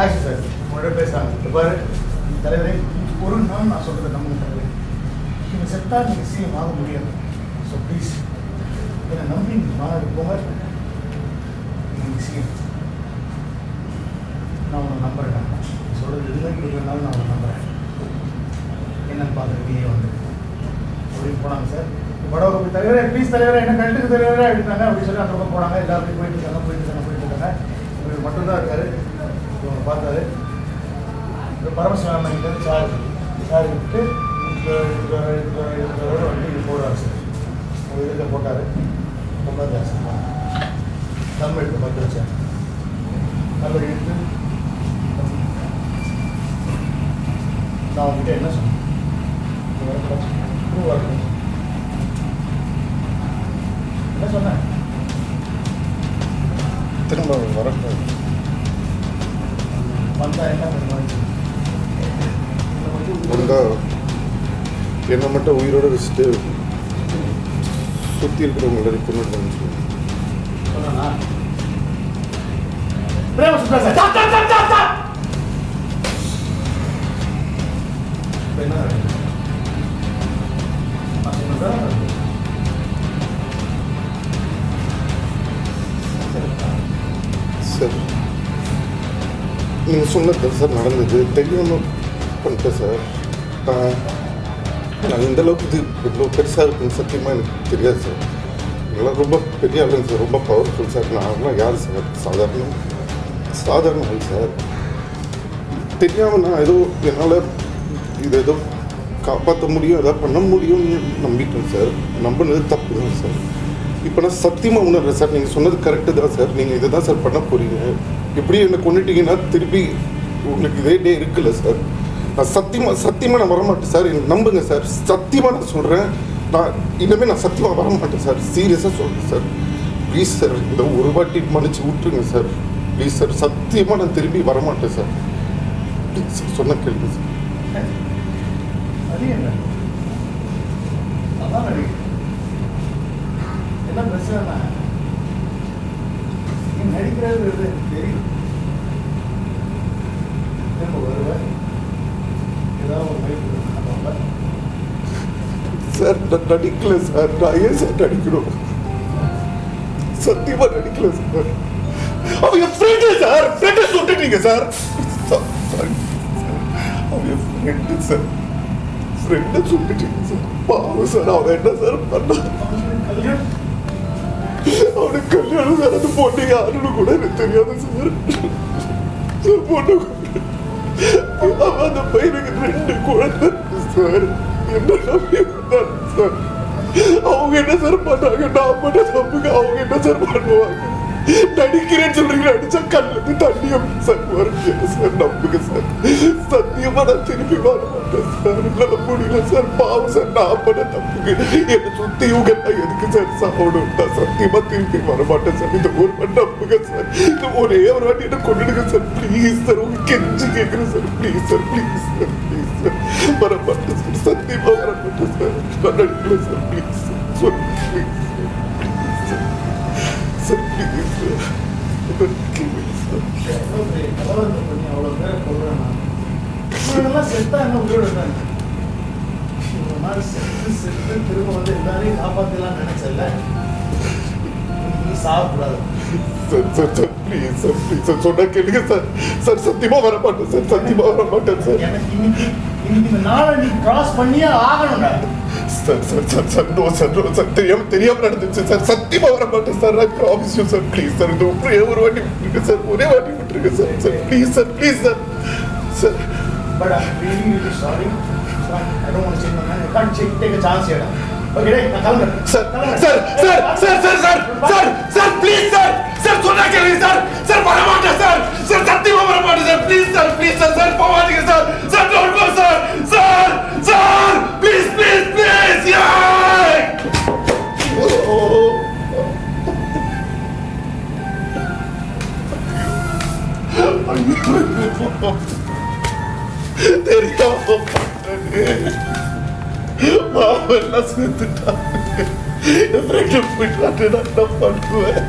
Actually sir. உங்களோட பேசுகிறாங்க பாரு தலைவரே ஒரு நாள் நான் சொல்கிறத நம்ம தலைவரே இவங்க செத்தா நீங்கள் சிஎம் ஆக முடியாது. ஸோ ப்ளீஸ் என்னை நம்பி நீங்கள் மாநாடு போங்க. நீங்கள் சிஎம் நான் உன்னை நம்புறேன் சொல்கிறது எதுவுமே இல்லைனாலும் நான் உன்னை நம்புகிறேன் என்னன்னு பார்க்குறதுக்கே வந்து அப்படின்னு போனாங்க சார். வடவகுப்பு தலைவரே ப்ளீஸ் தலைவரே என்ன கண்டுக்கு தலைவரே அப்படின்னாங்க. அப்படின்னு சொல்லி அந்த பக்கம் போனாங்க. எல்லாருமே போயிட்டு இருக்காங்க போயிட்டு இருக்காங்க போயிட்டு இருக்காங்க. இவர் மட்டும்தான் இருக்காரு. இவங்க பார்த்தாரு இந்த பரமசிவம் கிட்ட சார் சார் விட்டு இந்த இந்த போடுறாரு சார். ஒரு இதில் போட்டார். உட்காந்து சார் தம் எடுத்து பார்த்து வச்சேன் நல்லா எடுத்து நான் உங்ககிட்ட என்ன சொன்னேன்? வந்தால் என்னை மட்டும் உயிரோட வச்சுட்டு சுற்றி இருக்கிறவங்கள கொண்டு வந்து என்ன நீங்கள் சொன்னது சார் நடந்தது. தெரியாமல் பண்ணிட்டேன் சார். நான் இந்த அளவுக்கு இது இவ்வளோ பெருசாக இருக்குன்னு சத்தியமாக எனக்கு தெரியாது சார். இதெல்லாம் ரொம்ப பெரிய ஆளுங்க சார் ரொம்ப பவர்ஃபுல் சார். நான்லாம் யார் சார்? சாதாரண சாதாரண ஆள் சார். தெரியாமல் நான் ஏதோ என்னால் இது ஏதோ காப்பாற்ற முடியும் ஏதாவது பண்ண முடியும்னு நம்பிட்டேன் சார். நம்பினது தப்பு தான் சார். இப்போ நான் சத்தியமாக உணர்றேன் சார். நீங்கள் சொன்னது கரெக்டு தான் சார். நீங்கள் இதை தான் சார் பண்ண போகிறீங்க எப்படி என்னை கொண்டுட்டீங்கன்னா திருப்பி உங்களுக்கு இதே டே இருக்குல்ல சார். நான் சத்தியமாக சத்தியமாக நான் வரமாட்டேன் சார். எனக்கு நம்புங்க சார். சத்தியமாக நான் சொல்கிறேன் நான் இனிமேல் நான் சத்தியமாக வரமாட்டேன் சார். சீரியஸாக சொல்கிறேன் சார். ப்ளீஸ் சார் இந்த ஒரு வாட்டி மன்னிச்சு விட்டுருங்க சார். ப்ளீஸ் சார் சத்தியமாக நான் திரும்பி வரமாட்டேன் சார். ப்ளீஸ் சார் சொன்ன கேளுங்க sir. person in Harigrave is a very நம்ம வருவார் ஏதாவது சார் நடிக்கல சார் நான் ஏன் சார் நடிக்கணும் சத்தியமா நடிக்கல சார் அவங்க ஃப்ரெண்டு சார் ஃப்ரெண்டு சொல்லிட்டீங்க சார் அவங்க ஃப்ரெண்டு சார் ஃப்ரெண்டு சொல்லிட்டீங்க சார் பாவம் சார் அவன் என்ன சார் பண்ண அவனுக்கு கல்யாணம் சார் பொண்ணு யாருன்னு கூட எனக்கு தெரியாது சார் அந்த பொண்ணு அவன் அந்த பையனுக்கு ரெண்டு குழந்தை சார் என்ன நம்பி சார் அவங்க என்ன சார் பண்ணாங்க நான் பண்ண தப்புக்கு அவங்க என்ன சார் பண்ணுவாங்க? நடிக்கிறேன்னு சொல்றீங்க நடிச்சா கண்ணுக்கு தண்ணி சார். வரும் சார் நம்புங்க சார். சத்தியமா நான் திருப்பி வர மாட்டேன் சார். என்னால முடியல சார். பாவம் சார். நான் பண்ண தப்புக்கு. என்னை சுத்தி இவங்க எல்லாம் எதுக்கு சார் சாப்பிடும் நான் சத்தியமா திருப்பி வர மாட்டேன் சார். இந்த ஒரு வாட்டி நம்புங்க சார். இந்த ஒரே ஒரு வாட்டி என்ன கொண்டுடுங்க சார். ப்ளீஸ் சார் உங்க கெஞ்சி கேட்குறேன் sir. Please sir please sir please sir. வர மாட்டேன் சார். சத்தியமா வர மாட்டேன் சார். நான் நடிக்கல சார். ப்ளீஸ் சார் ப்ளீஸ் திரும்ப வந்து எல்லாரையும் காப்பாத்தலாம் நினைச்சல நீ சாப்பிடாது சொன்ன கேளுங்க சார் சார் சத்தியமா வரமாட்டேன் சார் சத்தியமா வரமாட்டேன் சார் எனக்கு இந்த நாளை நீ கிராஸ் பண்ணியே ஆகணும்டா. Sir sir sir sir no sir no sir தெரியாம தெரியாம நடந்துச்சு சார் சத்தியமா வர மாட்டேன் சார் நான் promise you sir please sir இந்த ஒரே ஒரு வாட்டி விட்டுருங்க சார் ஒரே வாட்டி விட்டுருங்க sir sir please sir please sir sir but I'm really really sorry I don't want to change my mind I can't change take a chance here. Okay நான் கிளம்புறேன் sir sir sir sir sir sir sir sir please sir sir சொன்னா கேளுங்க sir sir வர மாட்டேன் sir sir சத்தியமா வர மாட்டேன் sir please sir please sir sir போகாதீங்க சார் தெரியாம மாவு எல்லாம் சேர்த்துட்டான் ஃப்ரெண்டு போயிட்டு நான் பண்ணுவேன்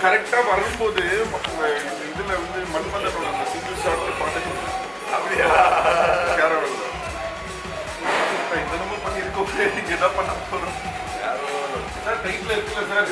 கரெக்டா வரும்போது இங்க என்ன பண்ண போறோம். சார் டைட்டில் இருக்குல்ல சார்